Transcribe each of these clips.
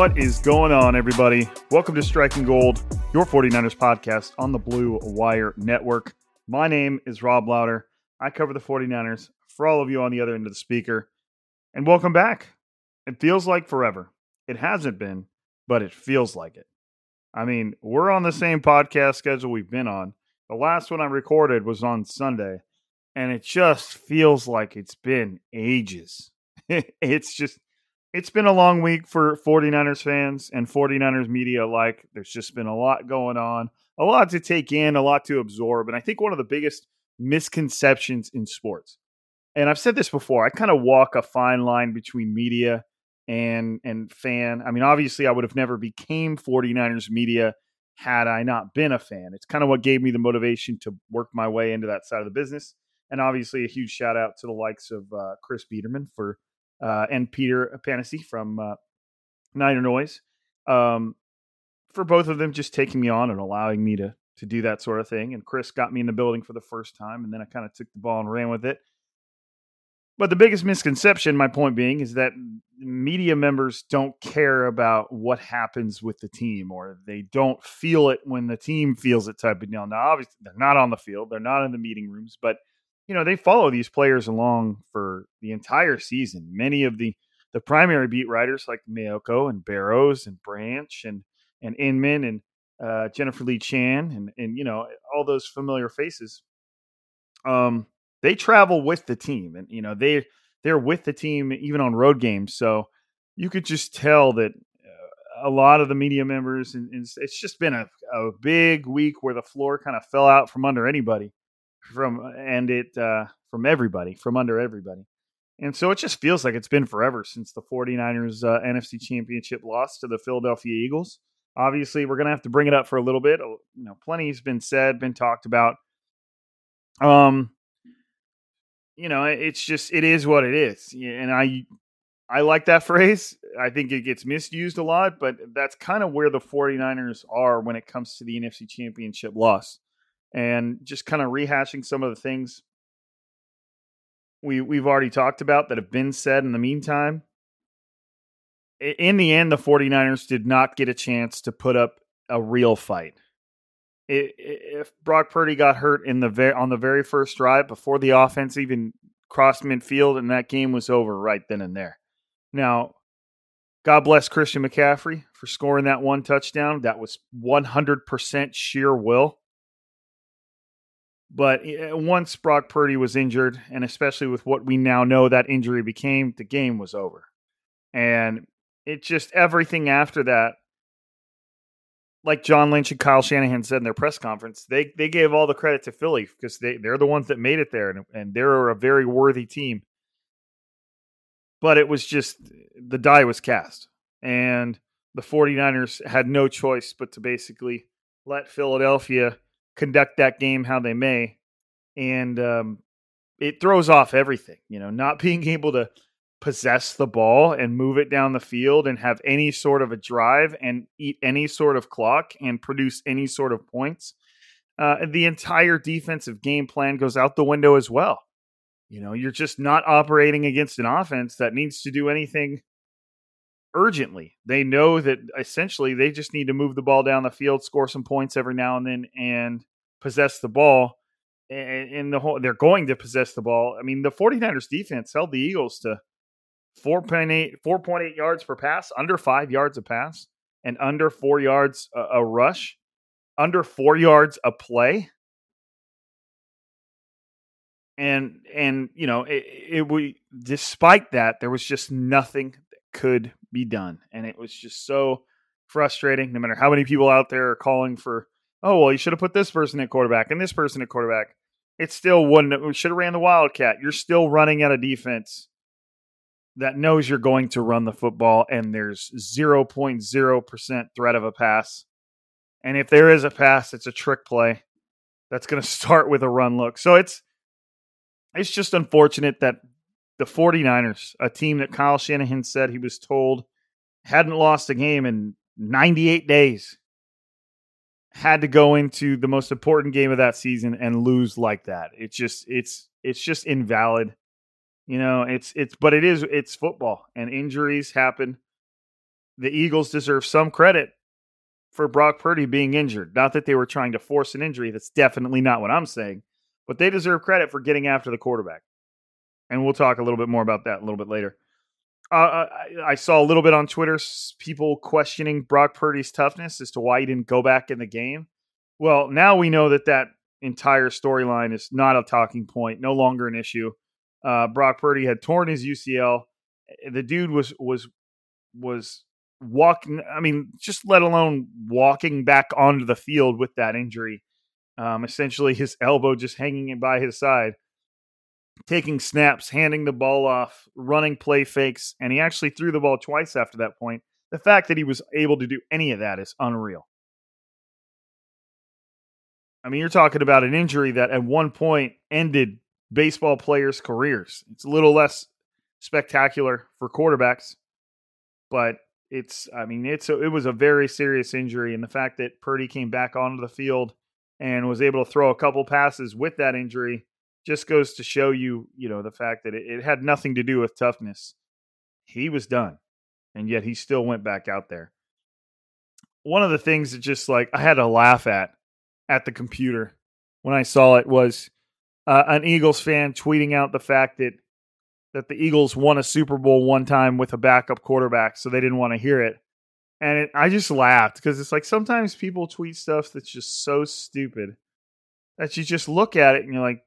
What is going on, everybody? Welcome to Striking Gold, your 49ers podcast on the Blue Wire Network. My name is Rob Louder. I cover the 49ers for all of you on the other end of the speaker. And welcome back. It feels like forever. It hasn't been, but it feels like it. I mean, we're on the same podcast schedule we've been on. The last one I recorded was on Sunday, and it just feels like it's been ages. it's just it's been a long week for 49ers fans and 49ers media alike. There's just been a lot going on, a lot to take in, a lot to absorb. And I think one of the biggest misconceptions in sports, and I've said this before, I kind of walk a fine line between media and and fan. I mean, obviously I would have never became 49ers media had I not been a fan. It's kind of what gave me the motivation to work my way into that side of the business. And obviously a huge shout out to the likes of uh, Chris Biderman for uh, and Peter Panacy from uh, Niner Noise um, for both of them just taking me on and allowing me to to do that sort of thing. And Chris got me in the building for the first time, and then I kind of took the ball and ran with it. But the biggest misconception, my point being, is that media members don't care about what happens with the team, or they don't feel it when the team feels it type of deal. Now, obviously, they're not on the field, they're not in the meeting rooms, but you know they follow these players along for the entire season. Many of the the primary beat writers like Maiocco and Barrows and Branch and and Inman and uh, Jennifer Lee Chan and and you know all those familiar faces. Um, they travel with the team, and you know they they're with the team even on road games. So you could just tell that uh, a lot of the media members, and, and it's just been a, a big week where the floor kind of fell out from under anybody from and it uh, from everybody from under everybody. And so it just feels like it's been forever since the 49ers uh, NFC Championship loss to the Philadelphia Eagles. Obviously, we're going to have to bring it up for a little bit. You know, plenty's been said, been talked about. Um, you know, it's just it is what it is, and I I like that phrase. I think it gets misused a lot, but that's kind of where the 49ers are when it comes to the NFC Championship loss and just kind of rehashing some of the things we we've already talked about that have been said in the meantime. In the end, the 49ers did not get a chance to put up a real fight. If Brock Purdy got hurt in the very, on the very first drive before the offense even crossed midfield, and that game was over right then and there. Now, God bless Christian McCaffrey for scoring that one touchdown. That was 100% sheer will. But eh, once Brock Purdy was injured, and especially with what we now know that injury became, the game was over. And it just everything after that, like John Lynch and Kyle Shanahan said in their press conference, they they gave all the credit to Philly because they, they're the ones that made it there and, and they're a very worthy team. But it was just the die was cast. And the 49ers had no choice but to basically let Philadelphia conduct that game how they may. And um, it throws off everything, you know, not being able to possess the ball and move it down the field and have any sort of a drive and eat any sort of clock and produce any sort of points. Uh, the entire defensive game plan goes out the window as well. You know, you're just not operating against an offense that needs to do anything urgently. They know that essentially they just need to move the ball down the field, score some points every now and then, and possess the ball. And in the whole, they're going to possess the ball. I mean, the 49ers defense held the Eagles to 4.8, 4.8 yards per pass, under five yards a pass, and under four yards a, a rush, under four yards a play and and you know it, it, we despite that there was just nothing could be done and it was just so frustrating no matter how many people out there are calling for oh well you should have put this person at quarterback and this person at quarterback. It still wouldn't we should have ran the wildcat. You're still running at a defense that knows you're going to run the football and there's 0.0% threat of a pass. And if there is a pass it's a trick play that's going to start with a run look. So it's it's just unfortunate that the 49ers, a team that Kyle Shanahan said he was told hadn't lost a game in 98 days, had to go into the most important game of that season and lose like that. It's just it's it's just invalid. You know, it's it's but it is it's football and injuries happen. The Eagles deserve some credit for Brock Purdy being injured. Not that they were trying to force an injury. That's definitely not what I'm saying but they deserve credit for getting after the quarterback. And we'll talk a little bit more about that a little bit later. Uh, I, I, saw a little bit on Twitter people questioning Brock Purdy's toughness as to why he didn't go back in the game. Well, now we know that that entire storyline is not a talking point, no longer an issue. Uh, Brock Purdy had torn his UCL. The dude was was was walking. I mean, just let alone walking back onto the field with that injury um, essentially his elbow just hanging by his side, taking snaps, handing the ball off, running play fakes, and he actually threw the ball twice after that point. The fact that he was able to do any of that is unreal. I mean, you're talking about an injury that at one point ended baseball players' careers. It's a little less spectacular for quarterbacks, but it's I mean, it's a, it was a very serious injury and the fact that Purdy came back onto the field and was able to throw a couple passes with that injury just goes to show you, you know, the fact that it, it had nothing to do with toughness. He was done, and yet he still went back out there. One of the things that just like I had to laugh at at the computer when I saw it was uh, an Eagles fan tweeting out the fact that that the Eagles won a Super Bowl one time with a backup quarterback, so they didn't want to hear it. And it, I just laughed because it's like sometimes people tweet stuff that's just so stupid that you just look at it and you're like,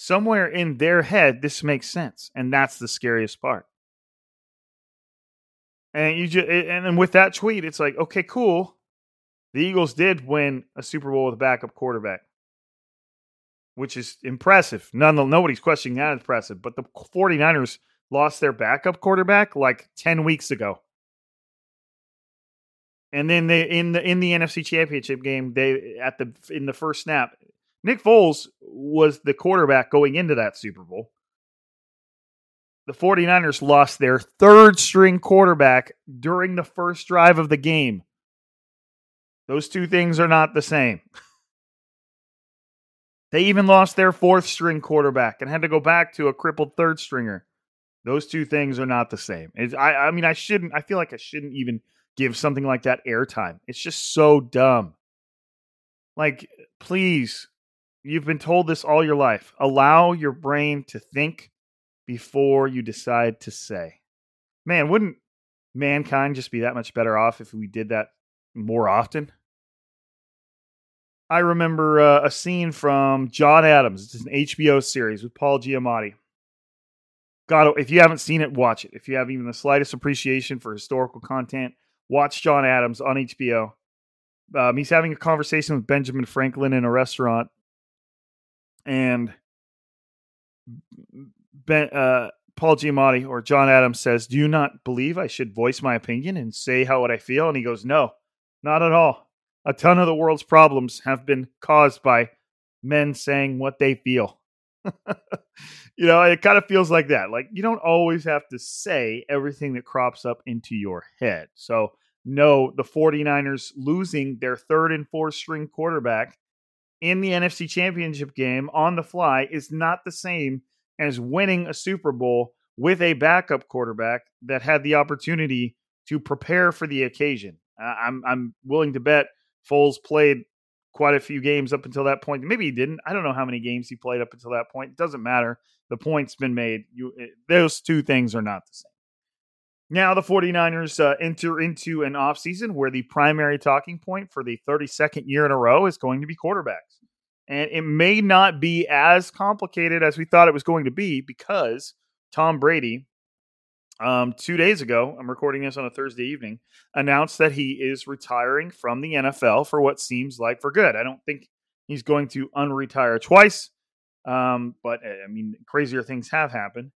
somewhere in their head, this makes sense. And that's the scariest part. And you just, and then with that tweet, it's like, okay, cool. The Eagles did win a Super Bowl with a backup quarterback, which is impressive. None, nobody's questioning that impressive. But the 49ers lost their backup quarterback like 10 weeks ago. And then they in the in the NFC Championship game, they at the in the first snap, Nick Foles was the quarterback going into that Super Bowl. The 49ers lost their third string quarterback during the first drive of the game. Those two things are not the same. They even lost their fourth string quarterback and had to go back to a crippled third stringer. Those two things are not the same. It's, I, I mean, I shouldn't. I feel like I shouldn't even give something like that airtime. It's just so dumb. Like, please, you've been told this all your life. Allow your brain to think before you decide to say. Man, wouldn't mankind just be that much better off if we did that more often? I remember uh, a scene from John Adams. It's an HBO series with Paul Giamatti. God, if you haven't seen it, watch it. If you have even the slightest appreciation for historical content, Watch John Adams on HBO. Um, he's having a conversation with Benjamin Franklin in a restaurant, and ben, uh, Paul Giamatti or John Adams says, "Do you not believe I should voice my opinion and say how what I feel?" And he goes, "No, not at all. A ton of the world's problems have been caused by men saying what they feel. you know, it kind of feels like that. Like you don't always have to say everything that crops up into your head. So, no, the 49ers losing their third and fourth string quarterback in the NFC Championship game on the fly is not the same as winning a Super Bowl with a backup quarterback that had the opportunity to prepare for the occasion. I'm I'm willing to bet Foles played quite a few games up until that point. Maybe he didn't. I don't know how many games he played up until that point. It doesn't matter. The point's been made. You it, those two things are not the same. Now the 49ers uh, enter into an offseason where the primary talking point for the 32nd year in a row is going to be quarterbacks. And it may not be as complicated as we thought it was going to be because Tom Brady, um, two days ago, I'm recording this on a Thursday evening, announced that he is retiring from the NFL for what seems like for good. I don't think he's going to unretire twice, um, but I mean, crazier things have happened.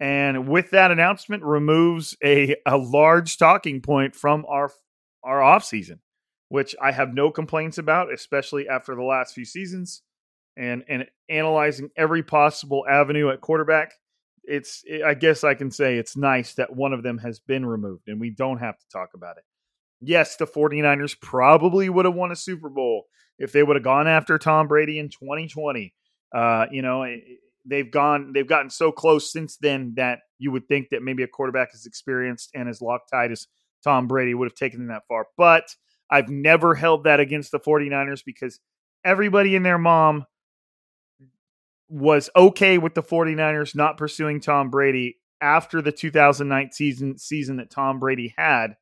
And with that announcement, removes a, a large talking point from our our off season which I have no complaints about, especially after the last few seasons and and analyzing every possible avenue at quarterback. It's I guess I can say it's nice that one of them has been removed and we don't have to talk about it. Yes, the 49ers probably would have won a Super Bowl if they would have gone after Tom Brady in 2020. Uh, you know, they've gone they've gotten so close since then that you would think that maybe a quarterback as experienced and as Loctite as Tom Brady would have taken them that far. But I've never held that against the 49ers because everybody and their mom was okay with the 49ers not pursuing Tom Brady after the 2009 season season that Tom Brady had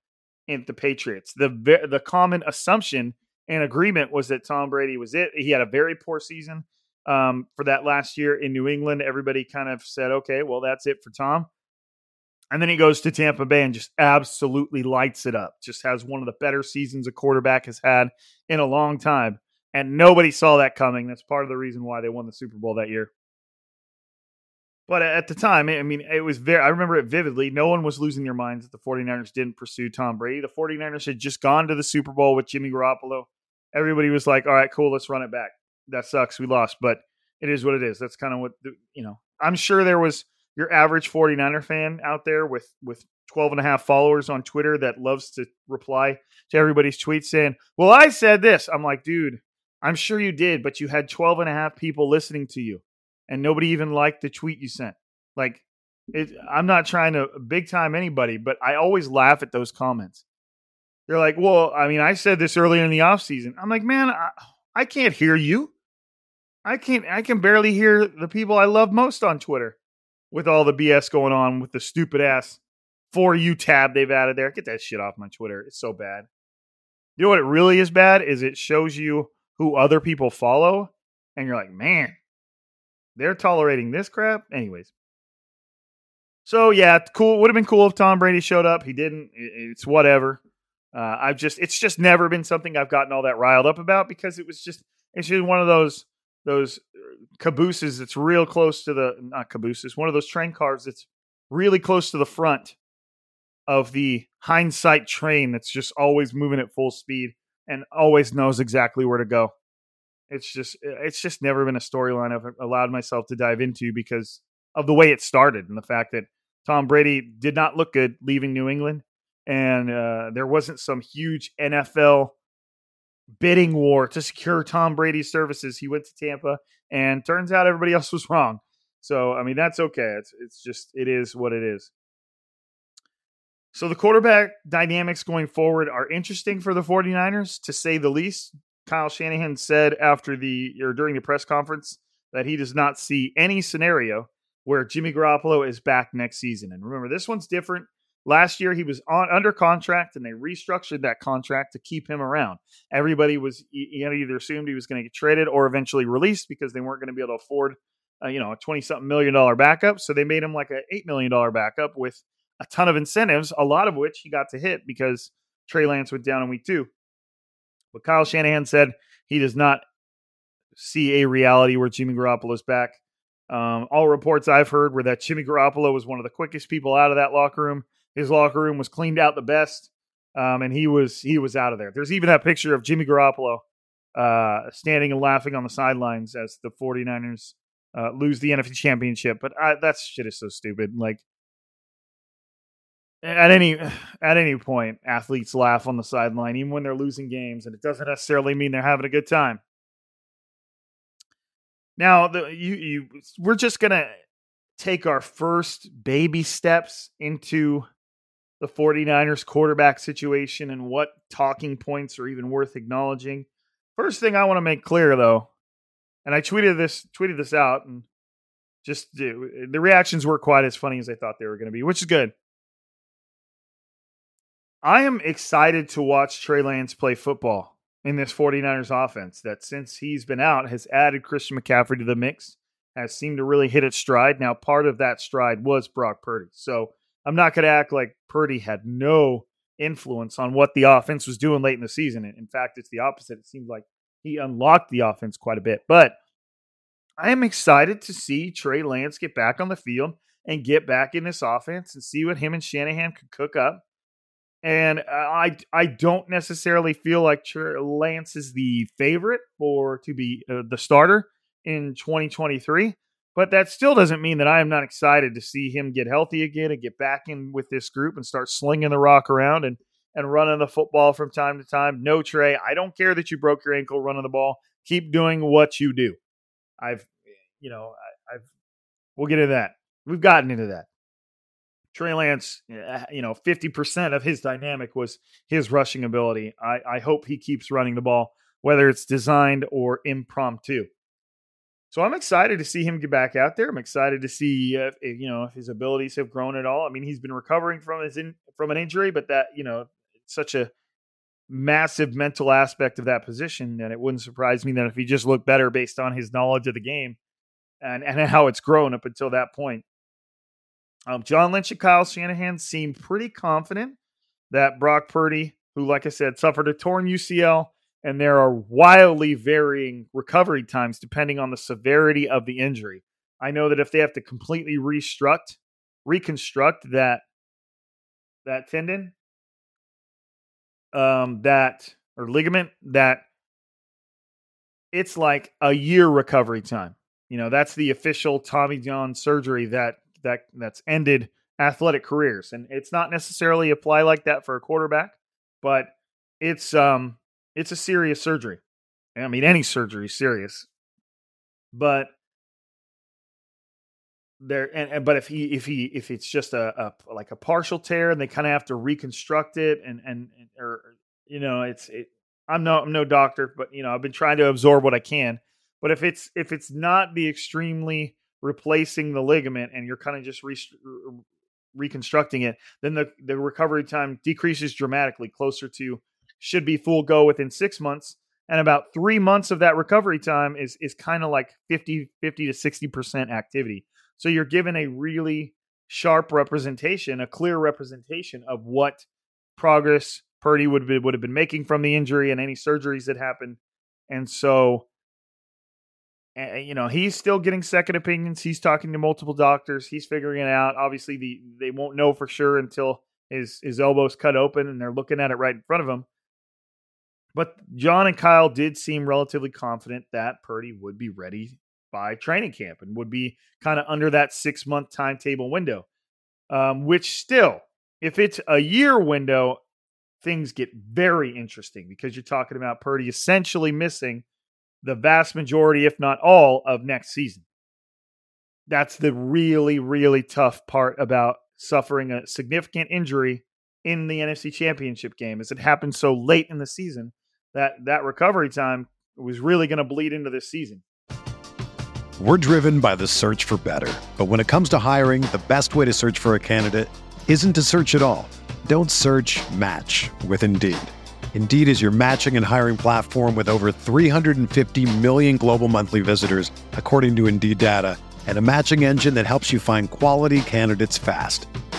in the Patriots. The the common assumption and agreement was that Tom Brady was it. He had a very poor season um, for that last year in New England. Everybody kind of said, okay, well, that's it for Tom. And then he goes to Tampa Bay and just absolutely lights it up. Just has one of the better seasons a quarterback has had in a long time. And nobody saw that coming. That's part of the reason why they won the Super Bowl that year. But at the time, I mean, it was very, I remember it vividly. No one was losing their minds that the 49ers didn't pursue Tom Brady. The 49ers had just gone to the Super Bowl with Jimmy Garoppolo. Everybody was like, all right, cool, let's run it back. That sucks. We lost, but it is what it is. That's kind of what, the, you know, I'm sure there was your average 49er fan out there with with 12 and a half followers on Twitter that loves to reply to everybody's tweets saying, "Well, I said this." I'm like, "Dude, I'm sure you did, but you had 12 and a half people listening to you and nobody even liked the tweet you sent." Like it, I'm not trying to big time anybody, but I always laugh at those comments. They're like, "Well, I mean, I said this earlier in the off season." I'm like, "Man, I, I can't hear you. I can't I can barely hear the people I love most on Twitter." with all the BS going on with the stupid ass for you tab they've added there. Get that shit off my Twitter. It's so bad. You know what it really is bad is it shows you who other people follow and you're like, "Man, they're tolerating this crap." Anyways. So yeah, cool. Would have been cool if Tom Brady showed up. He didn't. It's whatever. Uh, I've just it's just never been something I've gotten all that riled up about because it was just it's just one of those those cabooses that's real close to the not cabooses, one of those train cars that's really close to the front of the hindsight train that's just always moving at full speed and always knows exactly where to go. It's just it's just never been a storyline I've allowed myself to dive into because of the way it started and the fact that Tom Brady did not look good leaving New England and uh, there wasn't some huge NFL bidding war to secure Tom Brady's services. He went to Tampa, and turns out everybody else was wrong. So, I mean, that's okay. It's it's just it is what it is. So the quarterback dynamics going forward are interesting for the 49ers to say the least. Kyle Shanahan said after the or during the press conference that he does not see any scenario where Jimmy Garoppolo is back next season. And remember, this one's different Last year, he was on under contract, and they restructured that contract to keep him around. Everybody was you know, either assumed he was going to get traded or eventually released because they weren't going to be able to afford, uh, you know, a twenty something million dollar backup. So they made him like a eight million dollar backup with a ton of incentives, a lot of which he got to hit because Trey Lance went down in week two. But Kyle Shanahan said he does not see a reality where Jimmy Garoppolo is back. Um, all reports I've heard were that Jimmy Garoppolo was one of the quickest people out of that locker room his locker room was cleaned out the best. um, and he was he was out of there. There's even that picture of Jimmy Garoppolo uh, standing and laughing on the sidelines as the 49ers uh, lose the NFC Championship. But I, that shit is so stupid. Like at any at any point, athletes laugh on the sideline, even when they're losing games, and it doesn't necessarily mean they're having a good time. Now, the, you you we're just gonna take our first baby steps into the 49ers quarterback situation and what talking points are even worth acknowledging. First thing I want to make clear though, and I tweeted this tweeted this out and just eh, the reactions weren't quite as funny as I thought they were going to be, which is good. I am excited to watch Trey Lance play football in this 49ers offense that since he's been out has added Christian McCaffrey to the mix, has seemed to really hit its stride. Now, part of that stride was Brock Purdy. So I'm not going to act like Purdy had no influence on what the offense was doing late in the season. In fact, it's the opposite. It seems like he unlocked the offense quite a bit. But I am excited to see Trey Lance get back on the field and get back in this offense and see what him and Shanahan could cook up. And uh, I I don't necessarily feel like Lance is the favorite for to be uh, the starter in 2023. But that still doesn't mean that I am not excited to see him get healthy again and get back in with this group and start slinging the rock around and and running the football from time to time. No, Trey, I don't care that you broke your ankle running the ball. Keep doing what you do. I've, you know, I, have we'll get into that. We've gotten into that. Trey Lance, eh, you know, 50% of his dynamic was his rushing ability. I, I hope he keeps running the ball, whether it's designed or impromptu. So I'm excited to see him get back out there. I'm excited to see if, if, you know if his abilities have grown at all. I mean, he's been recovering from his in, from an injury, but that you know such a massive mental aspect of that position that it wouldn't surprise me that if he just looked better based on his knowledge of the game and and how it's grown up until that point. Um, John Lynch and Kyle Shanahan seemed pretty confident that Brock Purdy, who, like I said, suffered a torn UCL and there are wildly varying recovery times depending on the severity of the injury. I know that if they have to completely restruct, reconstruct that that tendon, um, that or ligament, that it's like a year recovery time. You know, that's the official Tommy John surgery that that that's ended athletic careers, and it's not necessarily apply like that for a quarterback, but it's um it's a serious surgery. I mean, any surgery is serious, but there. And, and, but if he if he if it's just a, a like a partial tear and they kind of have to reconstruct it and and or you know it's it. I'm no I'm no doctor, but you know I've been trying to absorb what I can. But if it's if it's not the extremely replacing the ligament and you're kind of just re- reconstructing it, then the the recovery time decreases dramatically, closer to should be full go within six months. And about three months of that recovery time is is kind of like 50, 50 to 60% activity. So you're given a really sharp representation, a clear representation of what progress Purdy would be, would have been making from the injury and any surgeries that happened. And so, eh, you know, he's still getting second opinions. He's talking to multiple doctors. He's figuring it out. Obviously, the they won't know for sure until his his elbow's cut open and they're looking at it right in front of him. But John and Kyle did seem relatively confident that Purdy would be ready by training camp and would be kind of under that six month timetable window. Um, which still, if it's a year window, things get very interesting because you're talking about Purdy essentially missing the vast majority, if not all, of next season. That's the really, really tough part about suffering a significant injury in the NFC Championship game, as it happened so late in the season that that recovery time was really going to bleed into this season. We're driven by the search for better, but when it comes to hiring, the best way to search for a candidate isn't to search at all. Don't search. Match with Indeed. Indeed is your matching and hiring platform with over 350 million global monthly visitors, according to Indeed data, and a matching engine that helps you find quality candidates fast.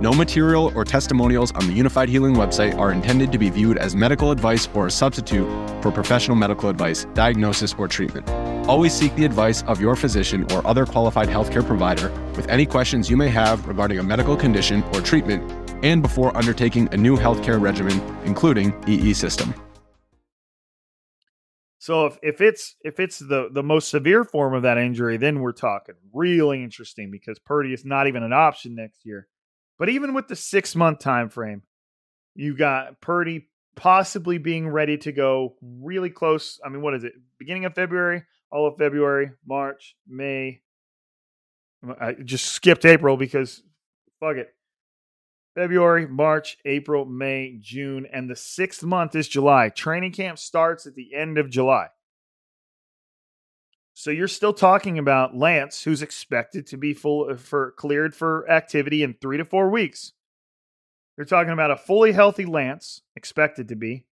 No material or testimonials on the Unifyd Healing website are intended to be viewed as medical advice or a substitute for professional medical advice, diagnosis, or treatment. Always seek the advice of your physician or other qualified healthcare provider with any questions you may have regarding a medical condition or treatment and before undertaking a new healthcare regimen, including EE system. So if, if it's if it's the the most severe form of that injury, then we're talking really interesting because Purdy is not even an option next year. But even with the six month time frame, you got Purdy possibly being ready to go really close. I mean, what is it? Beginning of February, all of February, March, May. I just skipped April because fuck it. February, March, April, May, June, and the sixth month is July. Training camp starts at the end of July. So you're still talking about Lance, who's expected to be full uh, for cleared for activity in three to four weeks. You're talking about a fully healthy Lance, expected to be,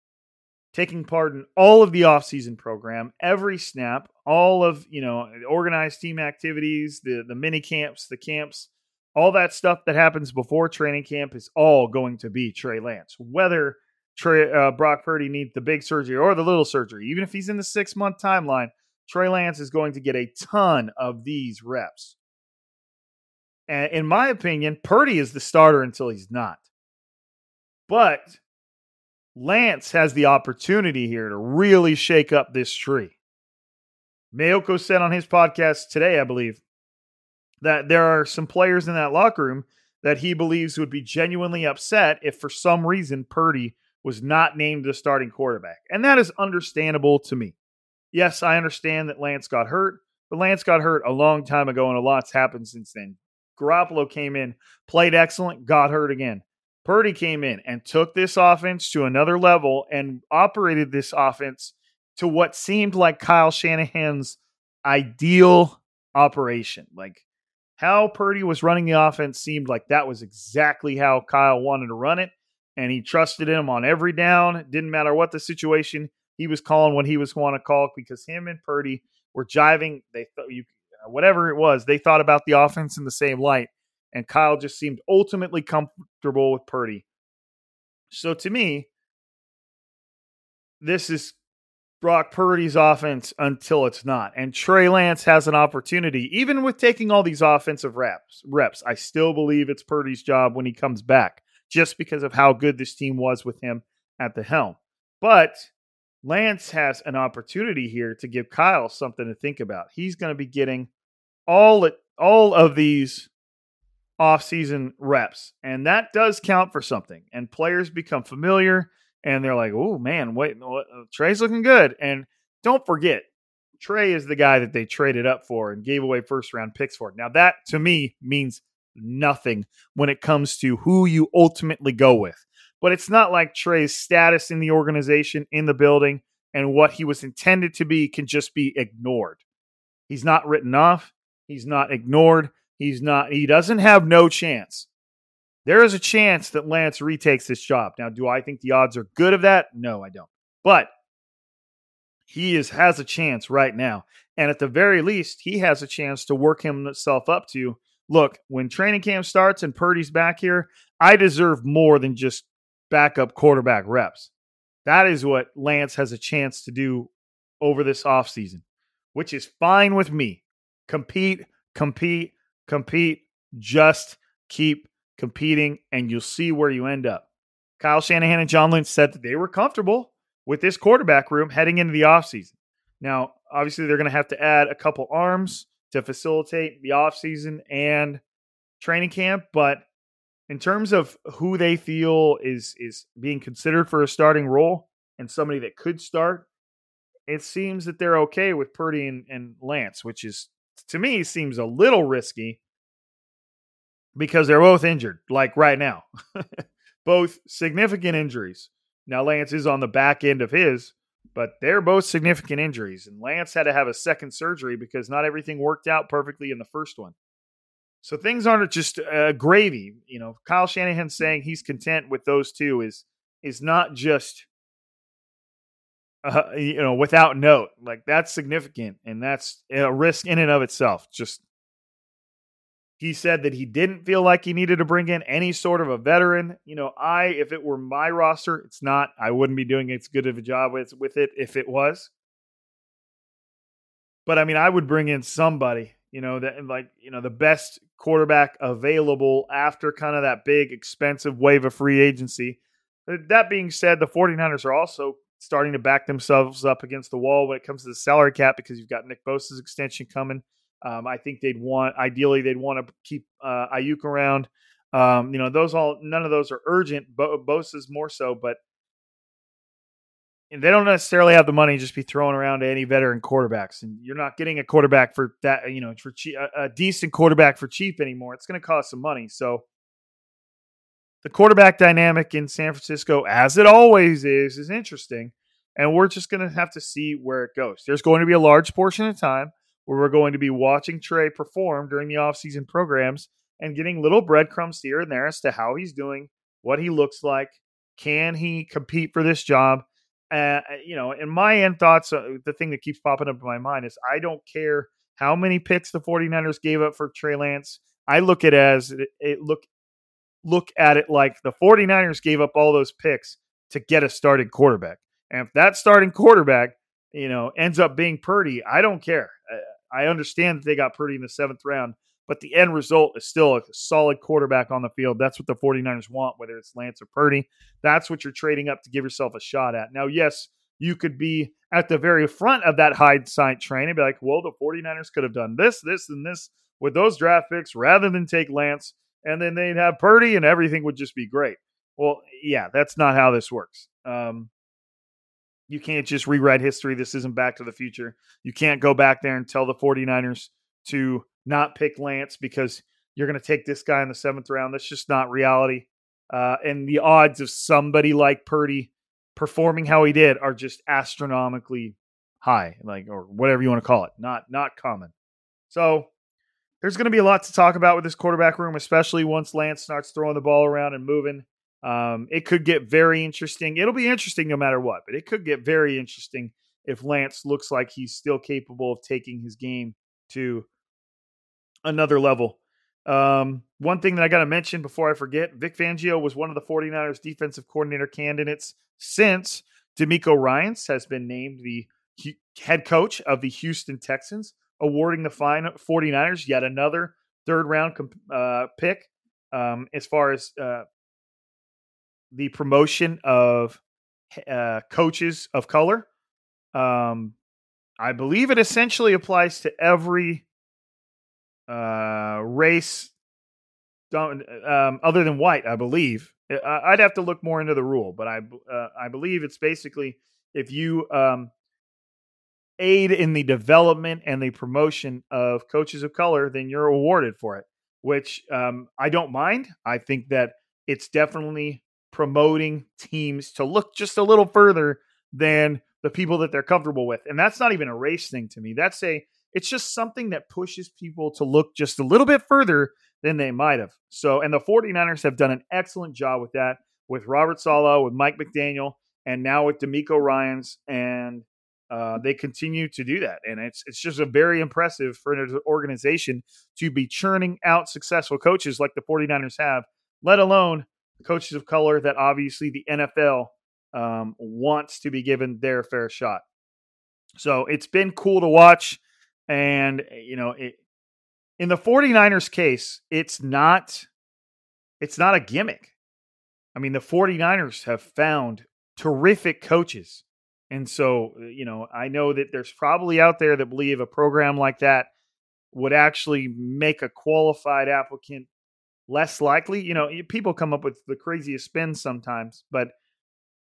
taking part in all of the offseason program, every snap, all of, you know, organized team activities, the the mini camps, the camps, all that stuff that happens before training camp is all going to be Trey Lance. Whether Trey uh, Brock Purdy needs the big surgery or the little surgery, even if he's in the six month timeline, Trey Lance is going to get a ton of these reps. And in my opinion, Purdy is the starter until he's not. But Lance has the opportunity here to really shake up this tree. Maiocco said on his podcast today, I believe, that there are some players in that locker room that he believes would be genuinely upset if for some reason Purdy was not named the starting quarterback. And that is understandable to me. Yes, I understand that Lance got hurt, but Lance got hurt a long time ago and a lot's happened since then. Garoppolo came in, played excellent, got hurt again. Purdy came in and took this offense to another level and operated this offense to what seemed like Kyle Shanahan's ideal operation. Like how Purdy was running the offense seemed like that was exactly how Kyle wanted to run it. And he trusted him on every down. It didn't matter what the situation. He was calling what he was going to call because him and Purdy were jiving. They thought you uh, whatever it was, they thought about the offense in the same light. And Kyle just seemed ultimately comfortable with Purdy. So to me, this is Brock Purdy's offense until it's not. And Trey Lance has an opportunity, even with taking all these offensive reps. Reps, I still believe it's Purdy's job when he comes back, just because of how good this team was with him at the helm. But Lance has an opportunity here to give Kyle something to think about. He's going to be getting all all of these offseason reps, and that does count for something. And players become familiar and they're like, "Oh man, wait, what, uh, Trey's looking good." And don't forget, Trey is the guy that they traded up for and gave away first round picks for. Now that to me means nothing when it comes to who you ultimately go with. But it's not like Trey's status in the organization, in the building, and what he was intended to be can just be ignored. He's not written off. He's not ignored. He's not, he doesn't have no chance. There is a chance that Lance retakes this job. Now, do I think the odds are good of that? No, I don't. But he is has a chance right now. And at the very least, he has a chance to work himself up to look, when training camp starts and Purdy's back here, I deserve more than just backup quarterback reps. That is what Lance has a chance to do over this offseason, which is fine with me. Compete, compete, compete. Just keep competing, and you'll see where you end up. Kyle Shanahan and John Lynch said that they were comfortable with this quarterback room heading into the offseason. Now, obviously, they're going to have to add a couple arms to facilitate the offseason and training camp, but in terms of who they feel is is being considered for a starting role and somebody that could start, it seems that they're okay with Purdy and, and Lance, which is to me seems a little risky because they're both injured, like right now. both significant injuries. Now Lance is on the back end of his, but they're both significant injuries. And Lance had to have a second surgery because not everything worked out perfectly in the first one. So things aren't just uh, gravy. You know, Kyle Shanahan saying he's content with those two is is not just uh, you know without note. Like that's significant, and that's a risk in and of itself. Just he said that he didn't feel like he needed to bring in any sort of a veteran. You know, I, if it were my roster, it's not. I wouldn't be doing as good of a job with, with it if it was. But I mean, I would bring in somebody, you know, that like, you know, the best quarterback available after kind of that big, expensive wave of free agency. That being said, the 49ers are also starting to back themselves up against the wall when it comes to the salary cap because you've got Nick Bosa's extension coming. Um, I think they'd want, ideally, they'd want to keep uh, Aiyuk around. Um, you know, those all, none of those are urgent. Bo- Bosa's more so, but they don't necessarily have the money to just be throwing around to any veteran quarterbacks. And you're not getting a quarterback for that, you know, for cheap, a, a decent quarterback for cheap anymore. It's going to cost some money. So the quarterback dynamic in San Francisco, as it always is, is interesting. And we're just going to have to see where it goes. There's going to be a large portion of time where we're going to be watching Trey perform during the offseason programs and getting little breadcrumbs here and there as to how he's doing, what he looks like, can he compete for this job? Uh, you know, in my end thoughts, uh, the thing that keeps popping up in my mind is I don't care how many picks the 49ers gave up for Trey Lance. I look at it as it, it look look at it like the 49ers gave up all those picks to get a starting quarterback. And if that starting quarterback, you know, ends up being Purdy, I don't care. Uh, I understand that they got Purdy in the seventh round, but the end result is still a solid quarterback on the field. That's what the 49ers want, whether it's Lance or Purdy. That's what you're trading up to give yourself a shot at. Now, yes, you could be at the very front of that hindsight train and be like, well, the 49ers could have done this, this, and this with those draft picks rather than take Lance, and then they'd have Purdy and everything would just be great. Well, yeah, that's not how this works. Um, you can't just rewrite history. This isn't back to the future. You can't go back there and tell the 49ers to not pick Lance because you're going to take this guy in the seventh round. That's just not reality. Uh, and the odds of somebody like Purdy performing how he did are just astronomically high, like or whatever you want to call it. Not not common. So there's going to be a lot to talk about with this quarterback room, especially once Lance starts throwing the ball around and moving. Um, it could get very interesting. It'll be interesting no matter what, but it could get very interesting if Lance looks like he's still capable of taking his game to another level. Um, one thing that I got to mention before I forget Vic Fangio was one of the 49ers defensive coordinator candidates since DeMeco Ryans has been named the head coach of the Houston Texans, awarding the 49ers yet another third round uh, pick um, as far as uh, the promotion of uh, coaches of color. Um, I believe it essentially applies to every uh, race don't um, other than white. I believe I'd have to look more into the rule, but I uh, I believe it's basically if you um, aid in the development and the promotion of coaches of color, then you're awarded for it. Which um, I don't mind. I think that it's definitely promoting teams to look just a little further than the people that they're comfortable with. And that's not even a race thing to me. That's a it's just something that pushes people to look just a little bit further than they might have. So, and the 49ers have done an excellent job with that with Robert Saleh, with Mike McDaniel, and now with DeMeco Ryans and uh, they continue to do that, and it's it's just a very impressive for an organization to be churning out successful coaches like the 49ers have, let alone coaches of color that obviously the NFL um, wants to be given their fair shot. So it's been cool to watch, and you know, it, in the 49ers case, it's not it's not a gimmick. I mean, the 49ers have found terrific coaches and so, uh, you know, I know that there's probably out there that believe a program like that would actually make a qualified applicant less likely. You know, people come up with the craziest spins sometimes, but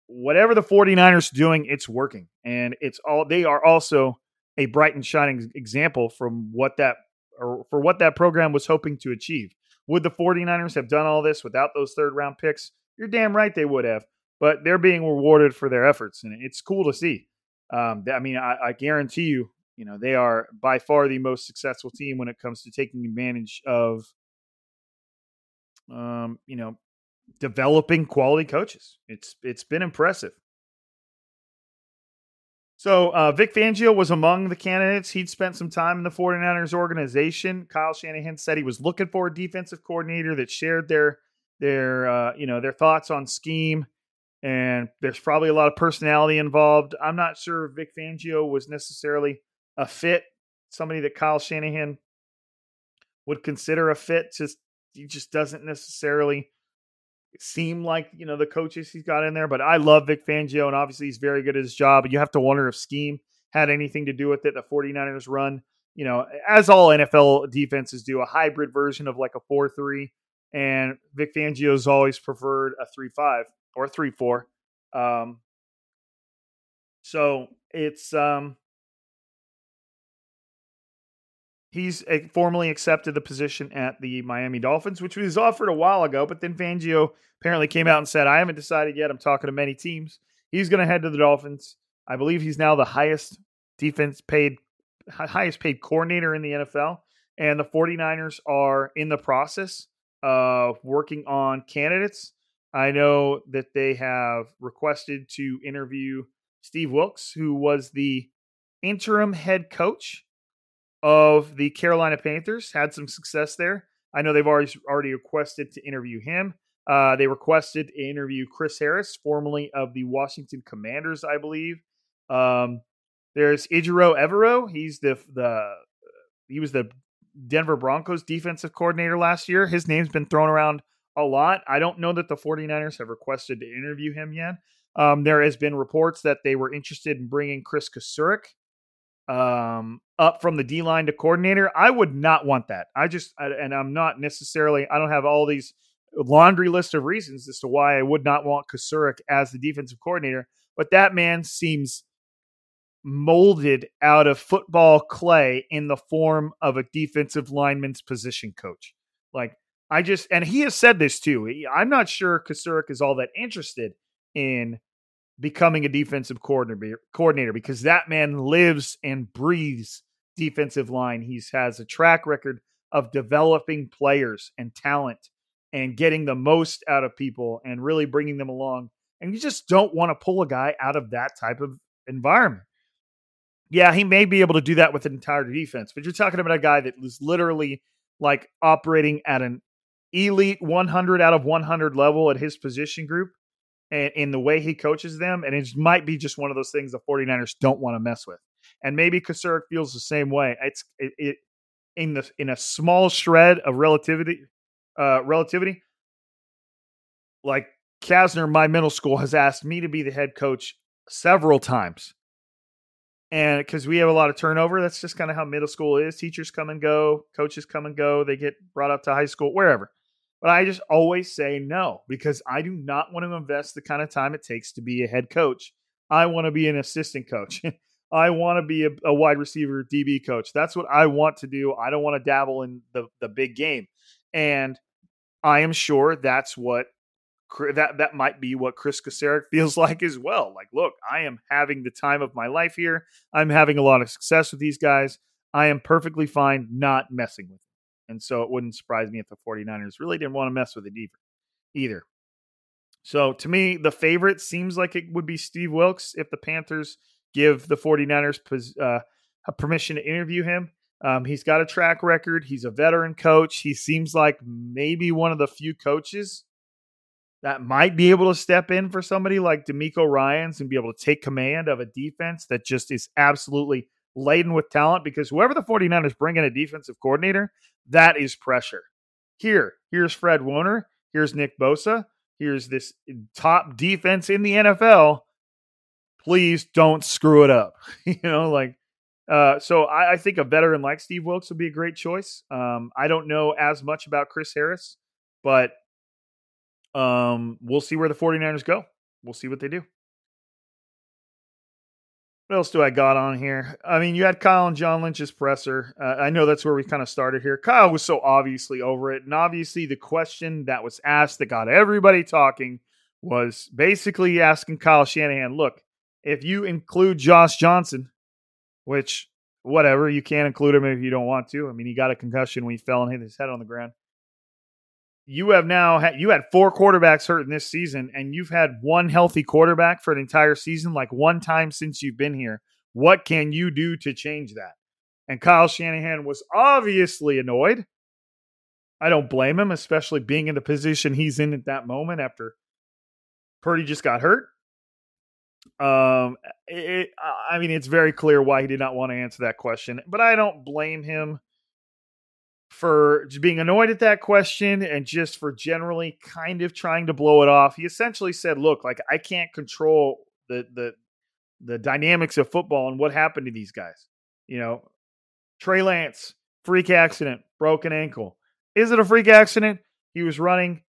whatever the 49ers doing, it's working. And it's all they are also a bright and shining example from what that or for what that program was hoping to achieve. Would the 49ers have done all this without those third round picks? You're damn right they would have but they're being rewarded for their efforts, and it's cool to see. Um, I mean, I, I, guarantee you, you know, they are by far the most successful team when it comes to taking advantage of, um, you know, developing quality coaches. It's it's been impressive. So uh, Vic Fangio was among the candidates. He'd spent some time in the 49ers organization. Kyle Shanahan said he was looking for a defensive coordinator that shared their their uh, you know their thoughts on scheme and there's probably a lot of personality involved. I'm not sure Vic Fangio was necessarily a fit, somebody that Kyle Shanahan would consider a fit. Just he just doesn't necessarily seem like you know the coaches he's got in there. But I love Vic Fangio, and obviously he's very good at his job. You have to wonder if scheme had anything to do with it. The 49ers run, you know, as all NFL defenses do, a hybrid version of like a 4 3. And Vic Fangio's always preferred a 3 5 or three four. Um, so it's um, he's formally accepted the position at the Miami Dolphins, which was offered a while ago. But then Fangio apparently came out and said, "I haven't decided yet. I'm talking to many teams. He's going to head to the Dolphins. I believe he's now the highest defense paid, highest paid coordinator in the NFL." And the 49ers are in the process of working on candidates I know that they have requested to interview Steve Wilks, who was the interim head coach of the Carolina Panthers, had some success there. I know they've already already requested to interview him. Uh, they requested to interview Chris Harris, formerly of the Washington Commanders, I believe. Um, there's Ejiro Evero. He's the the he was the Denver Broncos defensive coordinator last year. His name's been thrown around a lot. I don't know that the 49ers have requested to interview him yet. Um, there has been reports that they were interested in bringing Kris Kocurek um, up from the D line to coordinator. I would not want that. I just, and I'm not necessarily, I don't have all these laundry list of reasons as to why I would not want Kocurek as the defensive coordinator, but that man seems molded out of football clay in the form of a defensive lineman's position coach. Like I just and he has said this too. I'm not sure Kocurek is all that interested in becoming a defensive coordinator coordinator because that man lives and breathes defensive line. He has a track record of developing players and talent and getting the most out of people and really bringing them along. And you just don't want to pull a guy out of that type of environment. Yeah, he may be able to do that with an entire defense, but you're talking about a guy that was literally like operating at an elite 100 out of 100 level at his position group and in the way he coaches them. And it might be just one of those things the 49ers don't want to mess with. And maybe Kocurek feels the same way. It's it, it in the in a small shred of relativity, uh, relativity. Like Kasner, my middle school has asked me to be the head coach several times and because we have a lot of turnover, that's just kind of how middle school is. Teachers come and go, coaches come and go, they get brought up to high school, wherever. But I just always say no because I do not want to invest the kind of time it takes to be a head coach. I want to be an assistant coach. I want to be a, a, wide receiver DB coach. That's what I want to do. I don't want to dabble in the the big game. And I am sure that's what that that might be what Kris Kocurek feels like as well. Like, look, I am having the time of my life here. I'm having a lot of success with these guys. I am perfectly fine not messing with it. And so it wouldn't surprise me if the 49ers really didn't want to mess with it either. Either. So to me, the favorite seems like it would be Steve Wilks if the Panthers give the 49ers uh, permission to interview him. Um, he's got a track record. He's a veteran coach. He seems like maybe one of the few coaches that might be able to step in for somebody like DeMeco Ryans and be able to take command of a defense that just is absolutely laden with talent because whoever the 49ers bring in a defensive coordinator, that is pressure. Here, here's Fred Warner. Here's Nick Bosa. Here's this top defense in the NFL. Please don't screw it up. you know, like uh, so I, I, think a veteran like Steve Wilks would be a great choice. Um, I don't know as much about Chris Harris, but um, we'll see where the 49ers go. We'll see what they do. What else do I got on here? I mean, you had Kyle and John Lynch's presser. Uh, I know that's where we kind of started here. Kyle was so obviously over it. And obviously, the question that was asked that got everybody talking was basically asking Kyle Shanahan look, if you include Josh Johnson, which whatever, you can't include him if you don't want to. I mean, he got a concussion when he fell and hit his head on the ground. You have now had you had four quarterbacks hurt in this season, and you've had one healthy quarterback for an entire season, like one time since you've been here. What can you do to change that? And Kyle Shanahan was obviously annoyed. I don't blame him, especially being in the position he's in at that moment after Purdy just got hurt. Um, it, I mean, it's very clear why he did not want to answer that question, but I don't blame him for being annoyed at that question and just for generally kind of trying to blow it off. He essentially said, "Look, like I can't control the the the dynamics of football and what happened to these guys. You know, Trey Lance, freak accident, broken ankle. Is it a freak accident? He was running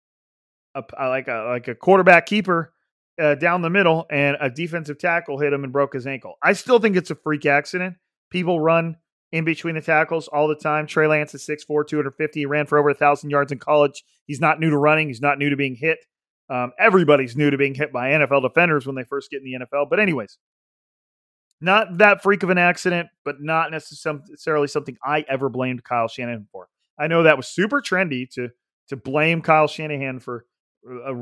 a, like a like a quarterback keeper uh, down the middle, and a defensive tackle hit him and broke his ankle. I still think it's a freak accident. People run in between the tackles all the time. Trey Lance is 6'4, 250. He ran for over 1,000 yards in college. He's not new to running, he's not new to being hit. Um, everybody's new to being hit by NFL defenders when they first get in the NFL. But, anyways, not that freak of an accident, but not necessarily something I ever blamed Kyle Shanahan for. I know that was super trendy to to blame Kyle Shanahan for uh,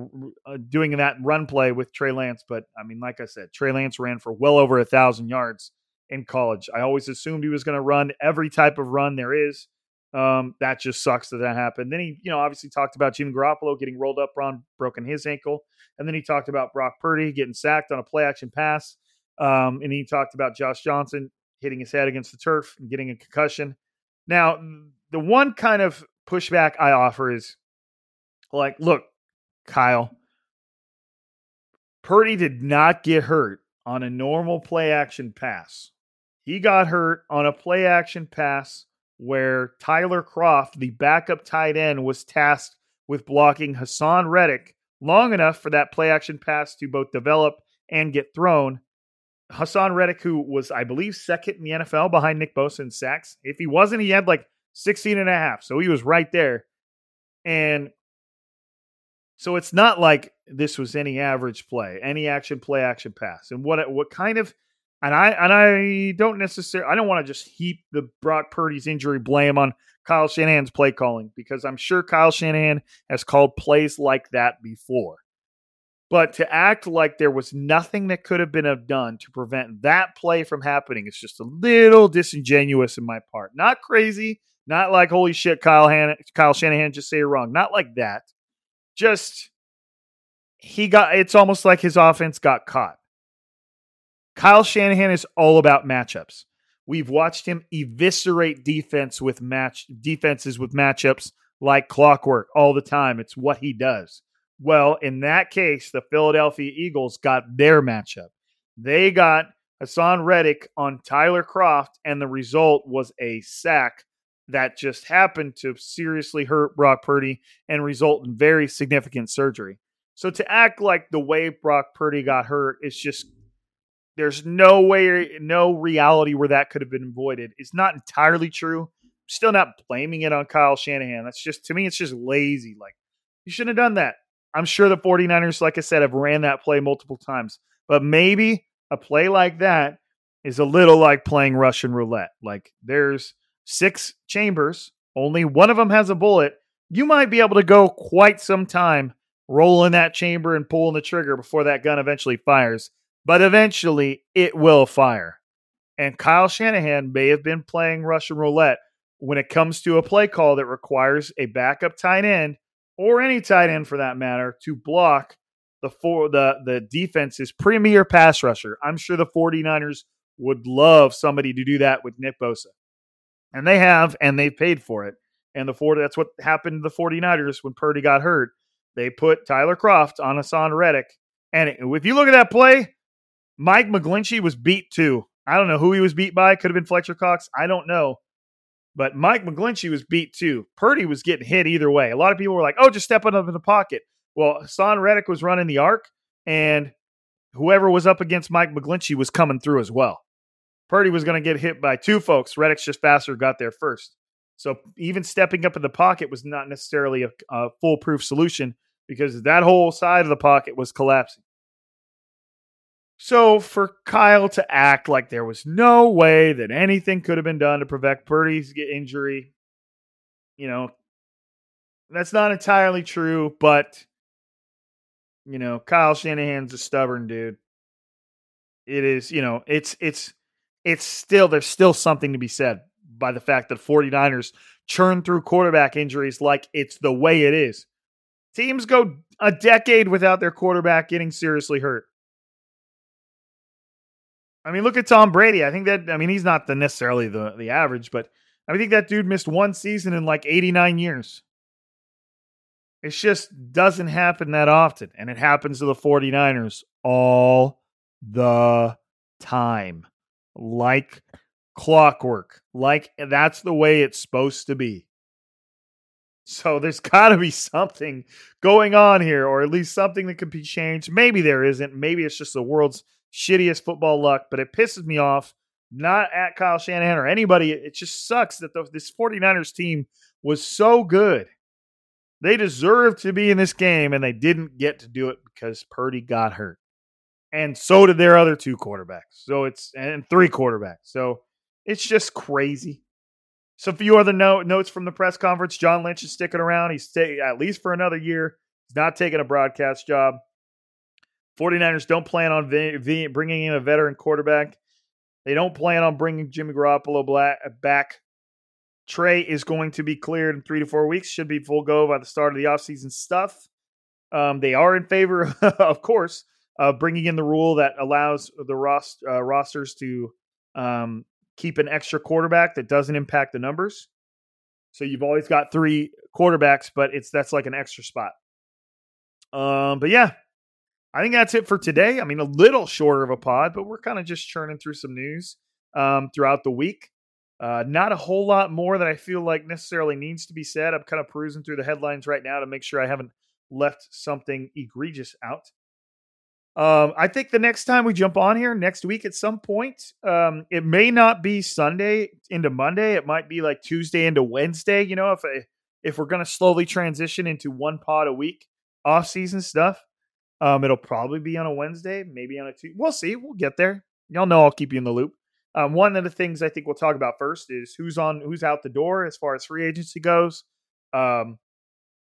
uh, doing that run play with Trey Lance. But I mean, like I said, Trey Lance ran for well over a thousand yards in college. I always assumed he was going to run every type of run there is. Um, that just sucks that that happened. Then he, you know, obviously talked about Jimmy Garoppolo getting rolled up on, broken his ankle, and then he talked about Brock Purdy getting sacked on a play action pass. Um, and he talked about Josh Johnson hitting his head against the turf and getting a concussion. Now, the one kind of pushback I offer is like, look, Kyle. Purdy did not get hurt on a normal play action pass. He got hurt on a play action pass where Tyler Kroft, the backup tight end, was tasked with blocking Haason Reddick long enough for that play action pass to both develop and get thrown. Haason Reddick, who was, I believe, second in the NFL behind Nick Bosa in sacks. If he wasn't, he had like 16 and a half. So he was right there. And so it's not like this was any average play, any action play, action pass. And what what kind of and I and I don't necessarily I don't want to just heap the Brock Purdy's injury blame on Kyle Shanahan's play calling because I'm sure Kyle Shanahan has called plays like that before. But to act like there was nothing that could have been uh, done to prevent that play from happening is just a little disingenuous in my part. Not crazy, not like holy shit, Kyle Han- Kyle Shanahan just say it wrong. Not like that just he got it's almost like his offense got caught. Kyle Shanahan is all about matchups. We've watched him eviscerate defense with match defenses with matchups like clockwork all the time. It's what he does. Well, in that case, the Philadelphia Eagles got their matchup. They got Haason Reddick on Tyler Kroft, and the result was a sack that just happened to seriously hurt Brock Purdy and result in very significant surgery. So to act like the way Brock Purdy got hurt is just there's no way, no reality where that could have been avoided. It's not entirely true. Still not blaming it on Kyle Shanahan. That's just to me, it's just lazy. Like you shouldn't have done that. I'm sure the 49ers, like I said, have ran that play multiple times. But maybe a play like that is a little like playing Russian roulette. Like there's six chambers, only one of them has a bullet, you might be able to go quite some time rolling that chamber and pulling the trigger before that gun eventually fires. But eventually it will fire. And Kyle Shanahan may have been playing Russian roulette when it comes to a play call that requires a backup tight end or any tight end for that matter to block the for the the defense's premier pass rusher. I'm sure the 49ers would love somebody to do that with Nick Bosa. And they have and they've paid for it. And the four that's what happened to the 49ers when Purdy got hurt. They put Tyler Kroft on Haason Reddick. And if you look at that play, Mike McGlinchey was beat too. I don't know who he was beat by. Could have been Fletcher Cox. I don't know. But Mike McGlinchey was beat too. Purdy was getting hit either way. A lot of people were like, oh, just stepping up in the pocket. Well, Haason Reddick was running the arc, and whoever was up against Mike McGlinchey was coming through as well. Purdy was going to get hit by two folks. Reddick's just faster, got there first. So even stepping up in the pocket was not necessarily a, a foolproof solution because that whole side of the pocket was collapsing. So for Kyle to act like there was no way that anything could have been done to prevent Purdy's injury, you know, that's not entirely true, but you know, Kyle Shanahan's a stubborn dude. It is, you know, it's it's it's still there's still something to be said by the fact that 49ers churn through quarterback injuries like it's the way it is. Teams go a decade without their quarterback getting seriously hurt. I mean, look at Tom Brady. I think that I mean he's not the necessarily the the average, but I think that dude missed one season in like 89 years. It just doesn't happen that often. And it happens to the 49ers all the time. Like clockwork. Like that's the way it's supposed to be. So there's got to be something going on here, or at least something that could be changed. Maybe there isn't. Maybe it's just the world's shittiest football luck, but it pisses me off. Not at Kyle Shanahan or anybody. It just sucks that the, this 49ers team was so good. They deserved to be in this game, and they didn't get to do it because Purdy got hurt. And so did their other two quarterbacks. So it's, and three quarterbacks. So it's just crazy. So, a few other note, notes from the press conference. John Lynch is sticking around. He's stay, at least for another year. He's not taking a broadcast job. 49ers don't plan on bringing in a veteran quarterback. They don't plan on bringing Jimmy Garoppolo back. Trey is going to be cleared in three to four weeks. Should be full go by the start of the offseason stuff. Um, they are in favor, of course, of bringing in the rule that allows the rost, uh, rosters to um, keep an extra quarterback that doesn't impact the numbers. So you've always got three quarterbacks, but it's that's like an extra spot. Um, but yeah, I think that's it for today. I mean, a little shorter of a pod, but we're kind of just churning through some news um, throughout the week. Uh, not a whole lot more that I feel like necessarily needs to be said. I'm kind of perusing through the headlines right now to make sure I haven't left something egregious out. Um, I think the next time we jump on here next week at some point, um, it may not be Sunday into Monday. It might be like Tuesday into Wednesday. You know, if I, if we're going to slowly transition into one pod a week off season stuff, um, it'll probably be on a Wednesday, maybe on a Tuesday. We'll see. We'll get there. Y'all know I'll keep you in the loop. Um, one of the things I think we'll talk about first is who's on, who's out the door as far as free agency goes. Um,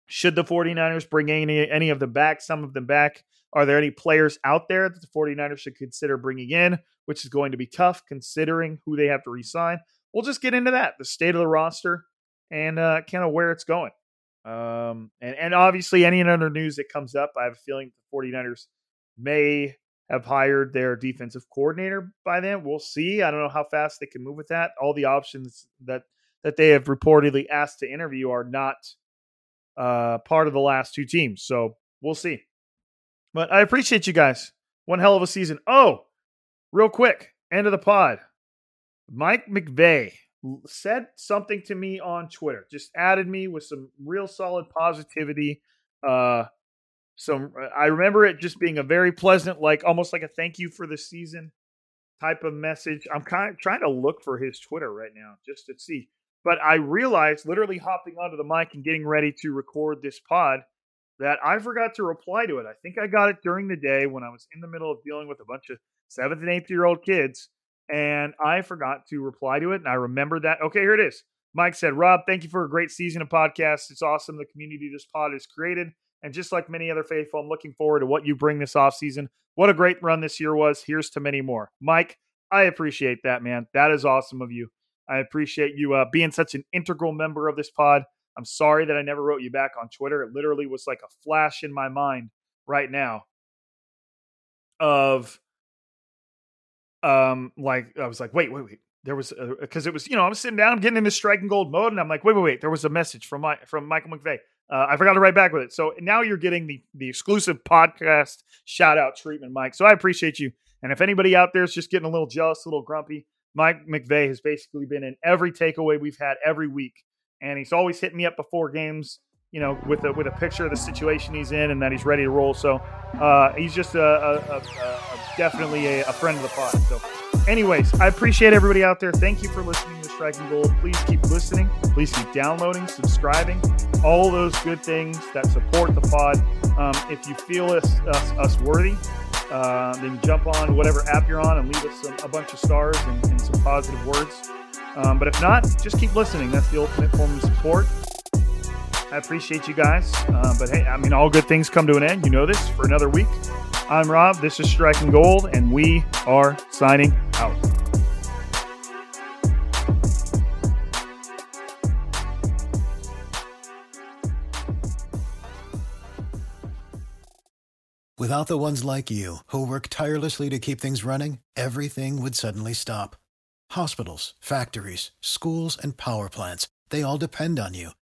should the 49ers bring any, any of them back, some of them back? Are there any players out there that the 49ers should consider bringing in, which is going to be tough considering who they have to resign? We'll just get into that, the state of the roster, and uh, kind of where it's going. Um, and, and obviously, any other news that comes up, I have a feeling the 49ers may have hired their defensive coordinator by then. We'll see. I don't know how fast they can move with that. All the options that that they have reportedly asked to interview are not uh, part of the last two teams. So we'll see. But I appreciate you guys. One hell of a season. Oh, real quick, end of the pod. Mike McVeigh said something to me on Twitter. Just added me with some real solid positivity. Uh, some I remember it just being a very pleasant, like almost like a thank you for the season type of message. I'm kind of trying to look for his Twitter right now just to see. But I realized, literally hopping onto the mic and getting ready to record this pod, that I forgot to reply to it. I think I got it during the day when I was in the middle of dealing with a bunch of seventh and eighth year old kids and I forgot to reply to it. And I remember that. Okay, here it is. Mike said, Rob, thank you for a great season of podcasts. It's awesome the community this pod has created And just like many other faithful, I'm looking forward to what you bring this offseason. What a great run this year was. Here's to many more. Mike, I appreciate that, man. That is awesome of you. I appreciate you uh, being such an integral member of this pod. I'm sorry that I never wrote you back on Twitter. It literally was like a flash in my mind right now of um like I was like, wait, wait, wait. There was because it was you know I'm sitting down, I'm getting into striking gold mode, and I'm like, wait, wait, wait. There was a message from my from Michael McVeigh. Uh, I forgot to write back with it. So now you're getting the the exclusive podcast shout out treatment, Mike. So I appreciate you. And if anybody out there is just getting a little jealous, a little grumpy, Mike McVeigh has basically been in every takeaway we've had every week, and he's always hitting me up before games, you know, with a with a picture of the situation he's in and that he's ready to roll. So uh, he's just a, a, a, a definitely a, friend of the pod. So, anyways, I appreciate everybody out there. Thank you for listening to Striking Gold. Please keep listening. Please keep downloading, subscribing, all those good things that support the pod. Um, if you feel us us, us worthy, uh, then jump on whatever app you're on and leave us some, a bunch of stars and, and some positive words. Um, but if not, just keep listening. That's the ultimate form of support. I appreciate you guys. Uh, but hey, I mean, all good things come to an end. You know this for another week. I'm Rob. This is Striking Gold, and we are signing out. Without the ones like you, who work tirelessly to keep things running, everything would suddenly stop. Hospitals, factories, schools, and power plants, they all depend on you.